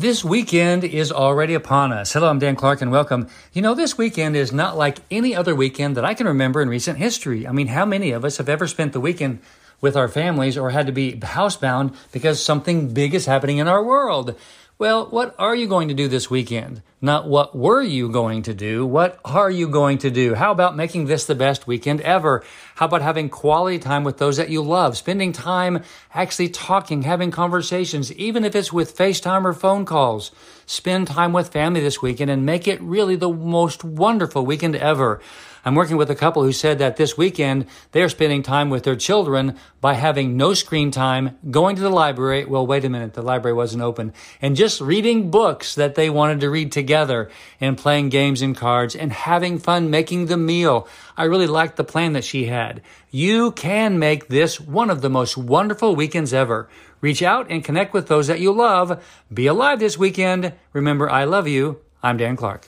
This weekend is already upon us. Hello, I'm Dan Clark and welcome. You know, this weekend is not like any other weekend that I can remember in recent history. I mean, how many of us have ever spent the weekend with our families or had to be housebound because something big is happening in our world? Well, what are you going to do this weekend? Not what were you going to do? What are you going to do? How about making this the best weekend ever? How about having quality time with those that you love? Spending time actually talking, having conversations, even if it's with FaceTime or phone calls. Spend time with family this weekend and make it really the most wonderful weekend ever. I'm working with a couple who said that this weekend they're spending time with their children by having no screen time, going to the library. Well, wait a minute, the library wasn't open, and just reading books that they wanted to read together and playing games and cards and having fun making the meal. I really liked the plan that she had. You can make this one of the most wonderful weekends ever. Reach out and connect with those that you love. Be alive this weekend. Remember, I love you. I'm Dan Clark.